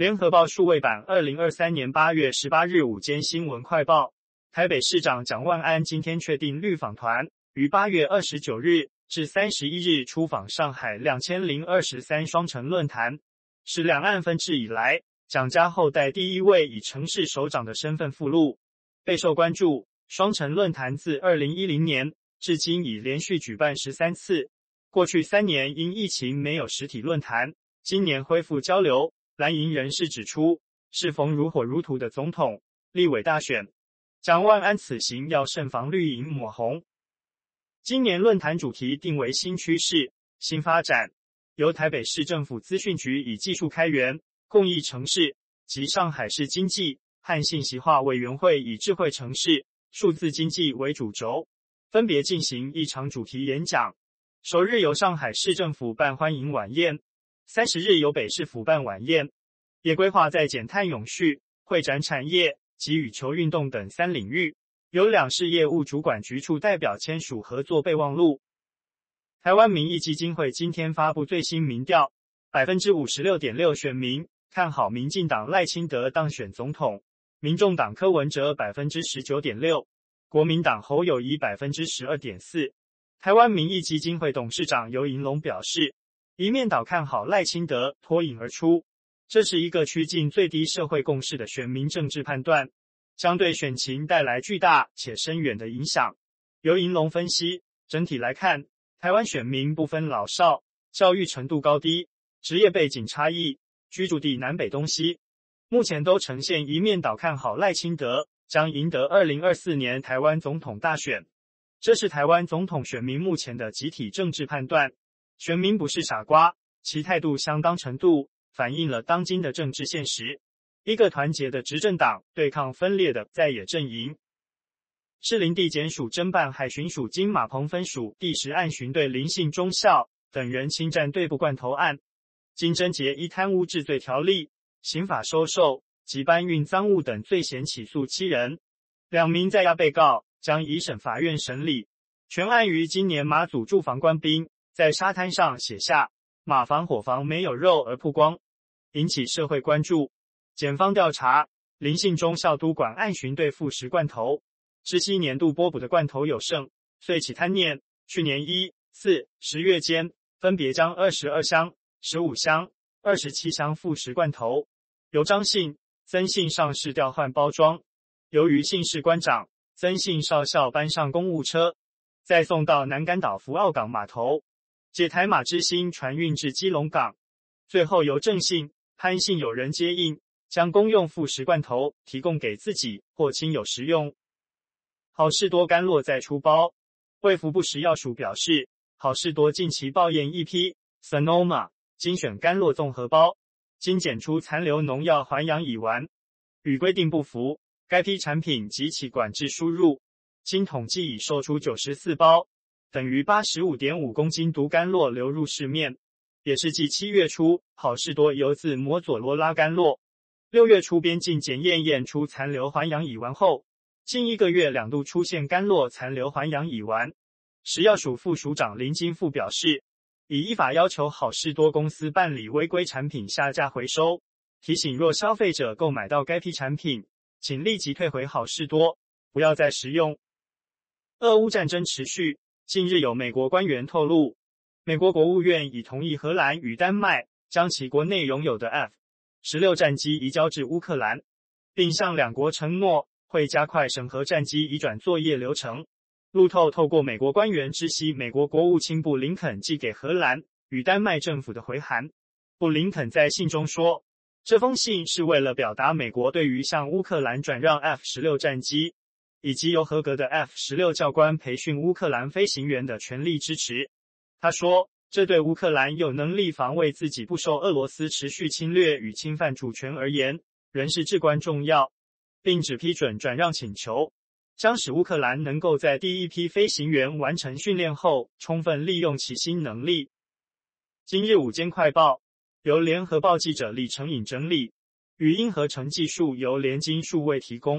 联合报数位版二零二三年八月十八日午间新闻快报：台北市长蒋万安今天确定绿访团于八月二十九日至三十一日出访上海两千零二十三双城论坛，是两岸分治以来蒋家后代第一位以城市首长的身份赴陆，备受关注。双城论坛自二零一零年至今已连续举办十三次，过去三年因疫情没有实体论坛，今年恢复交流。蓝营人士指出，适逢如火如荼的总统、立委大选，蒋万安此行要慎防绿营抹红。今年论坛主题定为新趋势、新发展，由台北市政府资讯局以技术开源、共益城市及上海市经济和信息化委员会以智慧城市、数字经济为主轴，分别进行一场主题演讲。首日由上海市政府办欢迎晚宴。三十日由北市府办晚宴，也规划在减碳永续、会展产业及羽球运动等三领域，由两市业务主管局处代表签署合作备忘录。台湾民意基金会今天发布最新民调，百分之五十六点六选民看好民进党赖清德当选总统，民众党柯文哲百分之十九点六，国民党侯友宜百分之十二点四。台湾民意基金会董事长游盈隆表示。一面倒看好赖清德脱颖而出，这是一个趋近最低社会共识的选民政治判断，将对选情带来巨大且深远的影响。由银龙分析，整体来看，台湾选民不分老少、教育程度高低、职业背景差异、居住地南北东西，目前都呈现一面倒看好赖清德将赢得二零二四年台湾总统大选。这是台湾总统选民目前的集体政治判断。选民不是傻瓜，其态度相当程度反映了当今的政治现实。一个团结的执政党对抗分裂的在野阵营。士林地检署侦办海巡署金马鹏分署第十案巡队林姓中校等人侵占对部罐头案，经侦结依贪污治罪条例、刑法收受及搬运赃物等罪嫌起诉七人，两名在押被告将一审法院审理。全案于今年马祖驻防官兵。在沙滩上写下“马房火房没有肉”而曝光，引起社会关注。检方调查林姓中校督管案巡队副食罐头，知悉年度拨补的罐头有剩，遂起贪念。去年一、四、十月间，分别将二十二箱、十五箱、二十七箱副食罐头由张姓、曾姓上士调换包装，由于姓氏官长、曾姓少校搬上公务车，再送到南竿岛福澳港码头。借台马之星船运至基隆港，最后由郑姓、潘信友人接应，将公用副食罐头提供给自己或亲友食用。好事多干酪再出包，卫福部食药署表示，好事多近期报验一批 Sonoma 精选干酪综合包，经检出残留农药环氧乙烷，与规定不符。该批产品及其管制输入，经统计已售出九十四包。等于八十五点五公斤毒干酪流入市面，也是继七月初好事多由自摩佐罗拉干酪，六月初边境检验验出残留环氧乙烷后，近一个月两度出现干酪残留环氧乙烷。食药署副署长林金富表示，已依法要求好事多公司办理违规产品下架回收，提醒若消费者购买到该批产品，请立即退回好事多，不要再食用。俄乌战争持续。近日有美国官员透露，美国国务院已同意荷兰与丹麦将其国内拥有的 F-16 战机移交至乌克兰，并向两国承诺会加快审核战机移转作业流程。路透透过美国官员知悉，美国国务卿布林肯寄给荷兰与丹麦政府的回函。布林肯在信中说，这封信是为了表达美国对于向乌克兰转让 F-16 战机。以及由合格的 F 十六教官培训乌克兰飞行员的全力支持。他说，这对乌克兰有能力防卫自己不受俄罗斯持续侵略与侵犯主权而言，仍是至关重要，并只批准转让请求，将使乌克兰能够在第一批飞行员完成训练后，充分利用其新能力。今日午间快报由联合报记者李成颖整理，语音合成技术由联经数位提供。